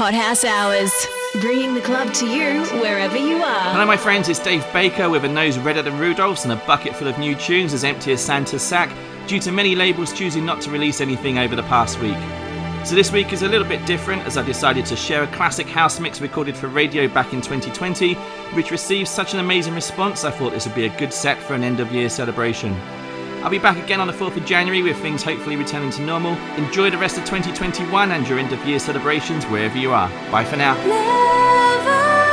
Hot House Hours, bringing the club to you wherever you are. Hello, my friends, it's Dave Baker with a nose redder than Rudolph's and a bucket full of new tunes as empty as Santa's sack, due to many labels choosing not to release anything over the past week. So, this week is a little bit different as I decided to share a classic house mix recorded for radio back in 2020, which received such an amazing response, I thought this would be a good set for an end of year celebration. I'll be back again on the 4th of January with things hopefully returning to normal. Enjoy the rest of 2021 and your end of year celebrations wherever you are. Bye for now. It's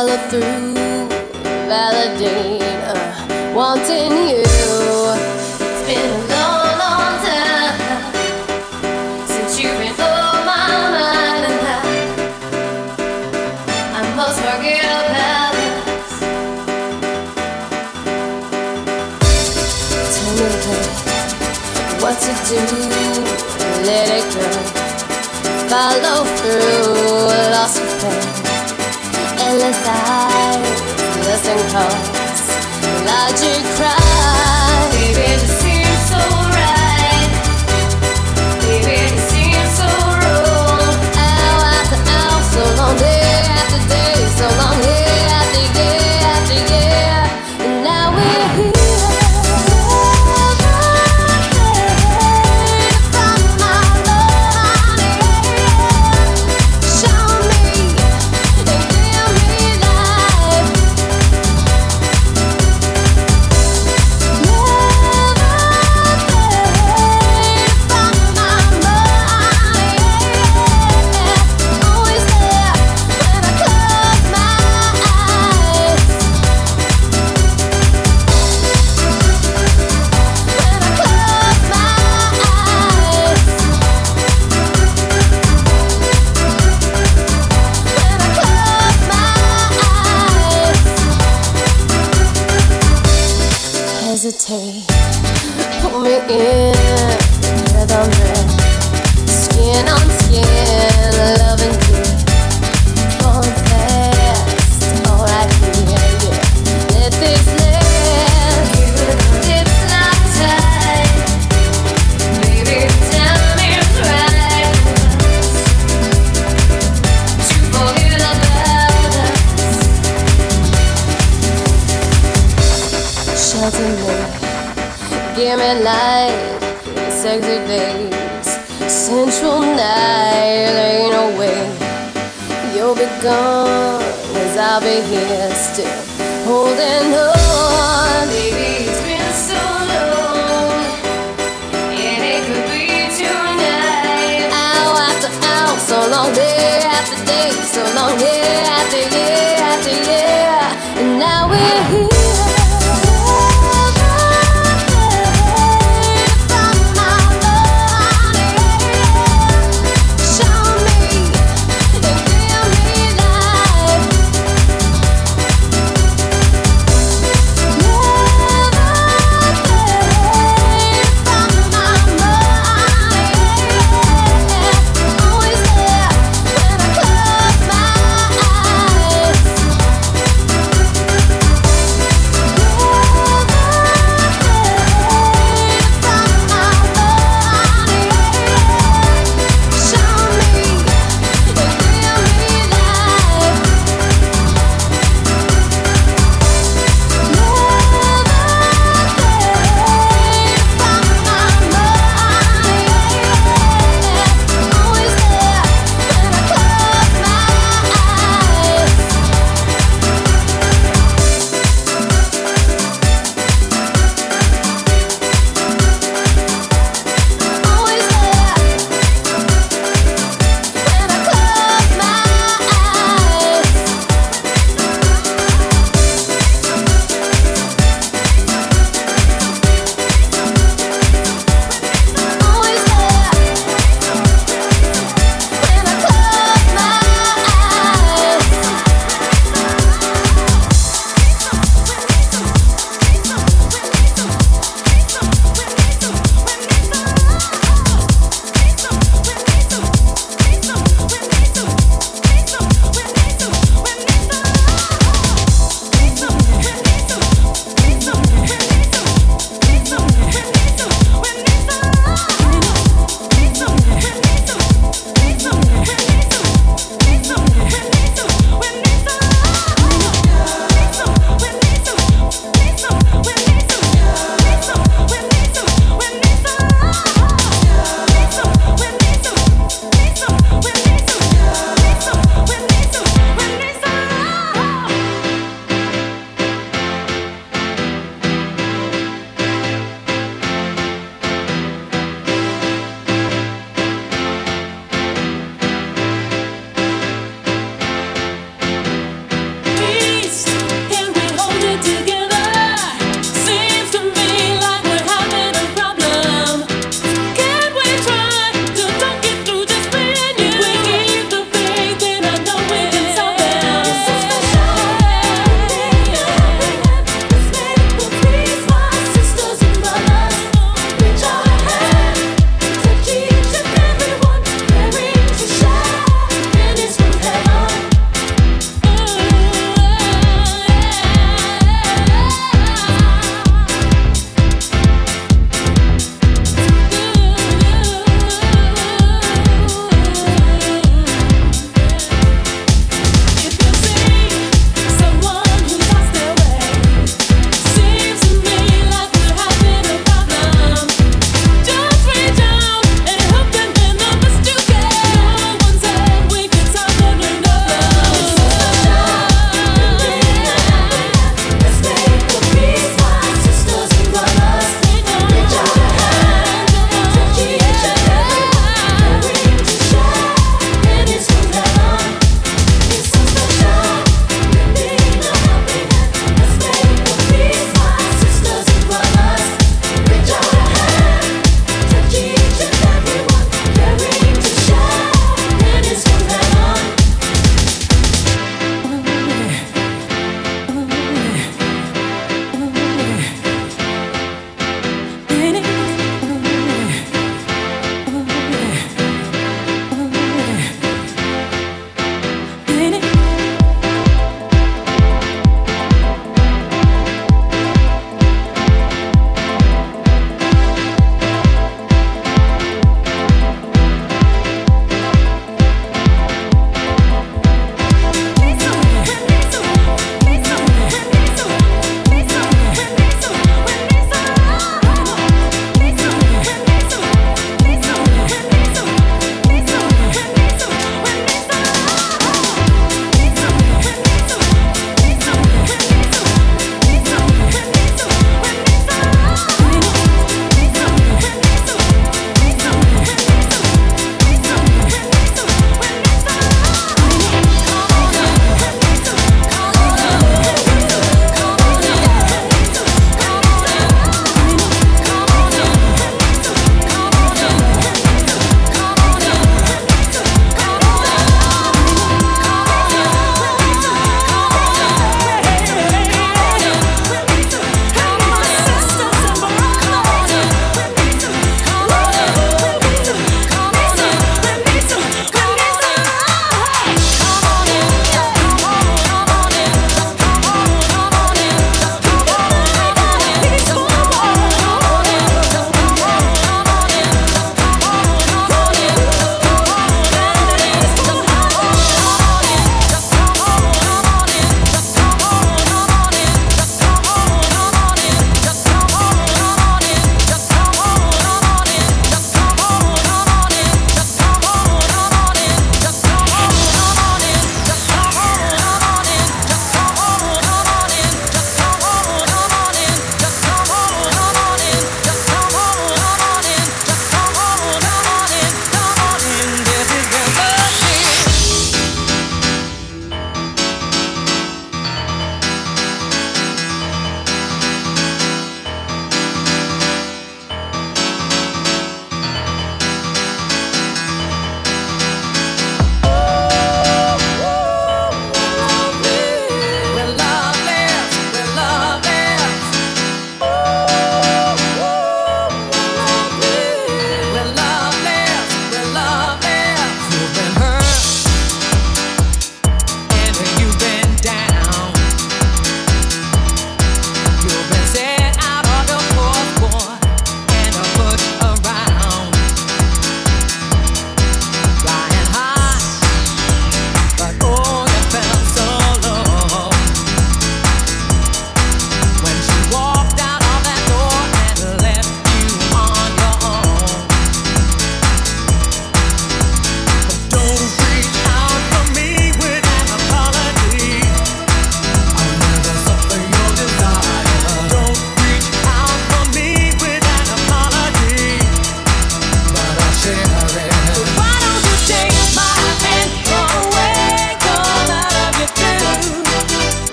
follow through, validate uh, wanting you. It's been a long, long time since you've been on my mind, and I, I must forget about this. Tell me, babe, what to do? Let it go. Follow through, lost faith listen close, logic cry. Baby, red light, sexy days, central night ain't no way. You'll be gone as I'll be here still holding on. Baby, it's been so long, and it could be tonight. Hour after hour, so long day after day, so long year after year after year, and now we're here.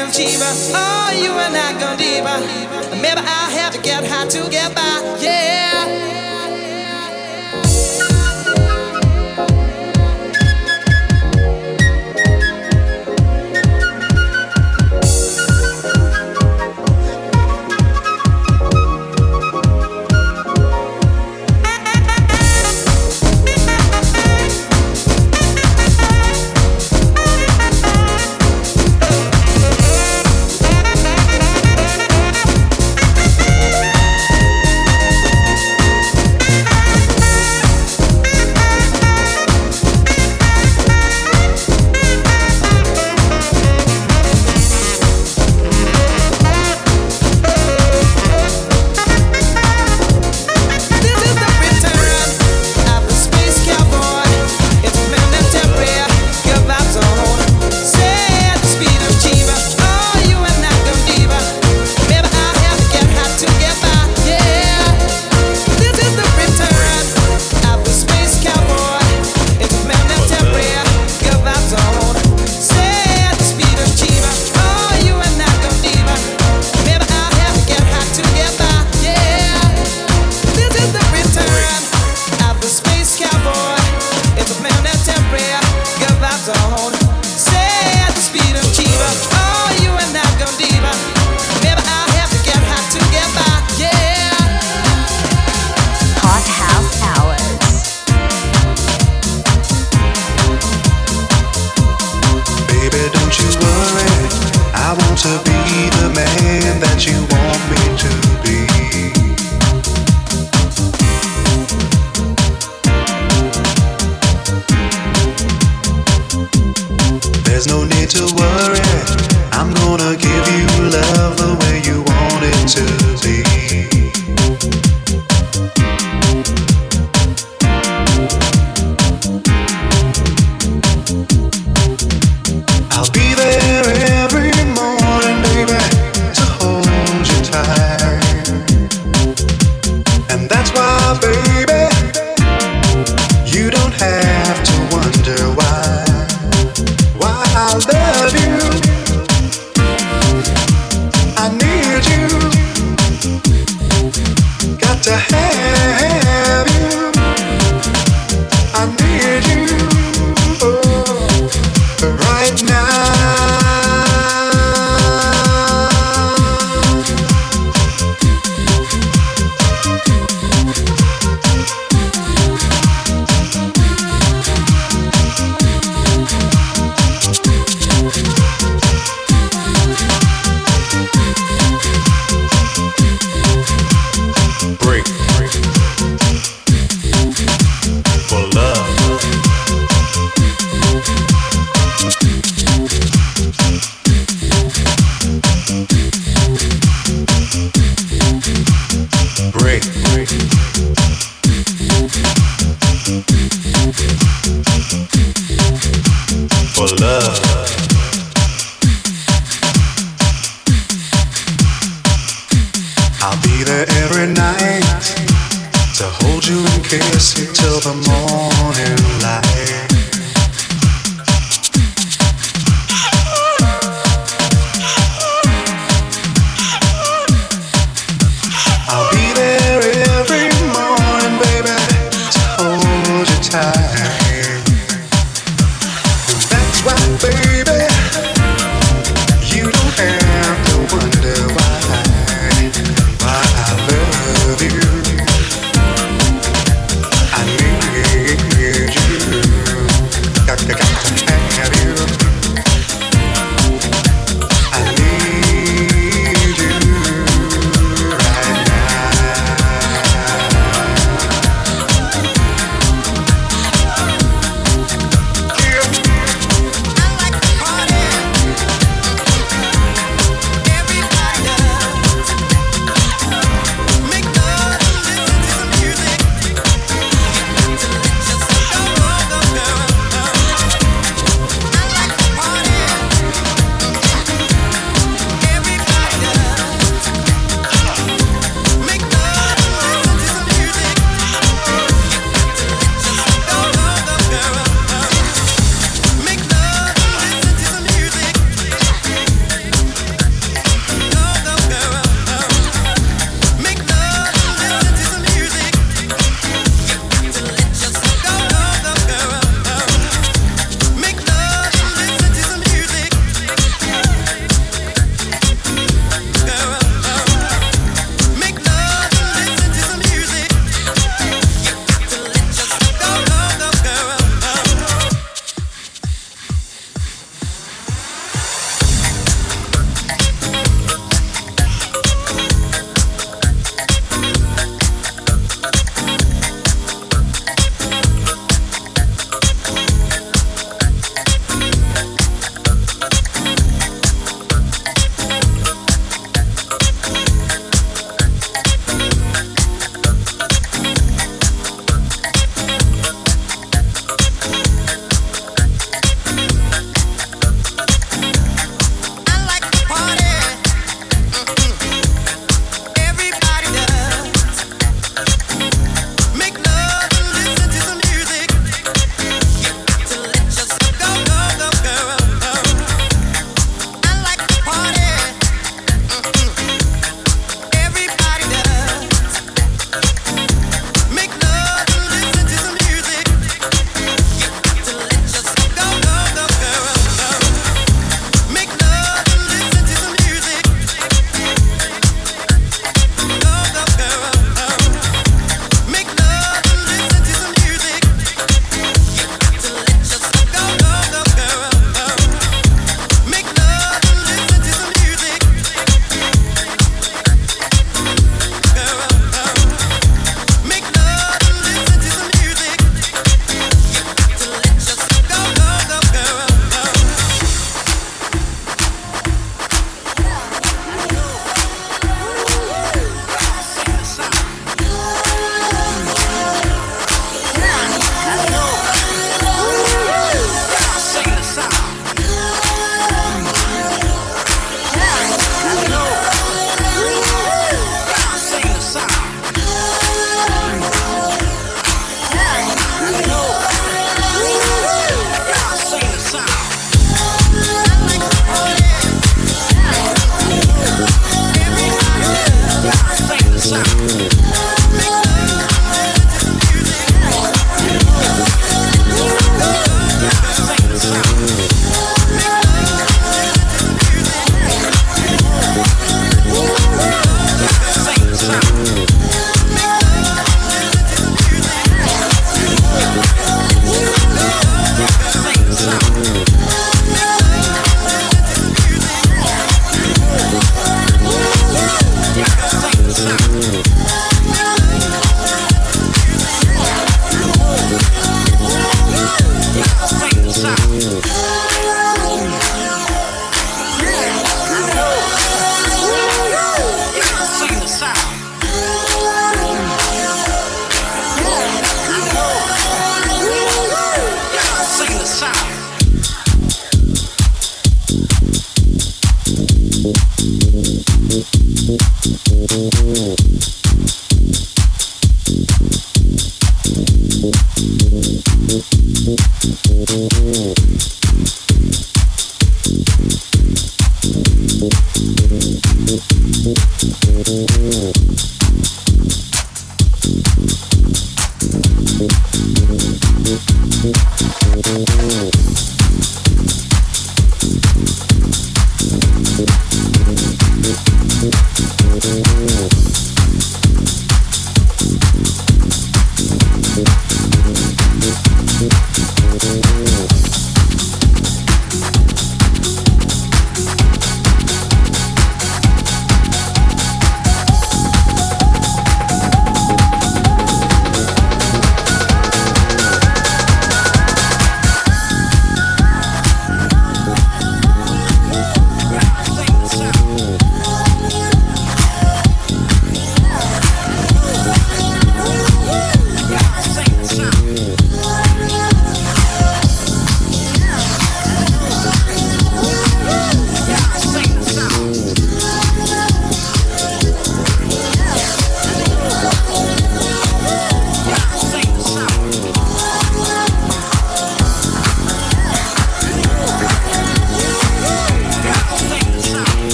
Of Chiba, oh, you and I go deeper. Maybe I have to get high to get by, yeah. There's no need to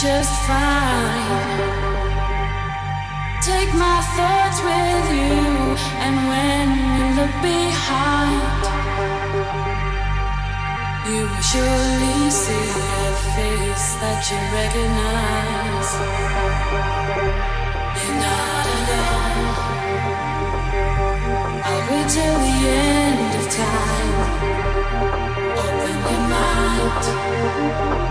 just fine. Take my thoughts with you, and when you look behind, you will surely see a face that you recognize. You're not alone. I'll wait till the end of time. Open your mind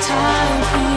time for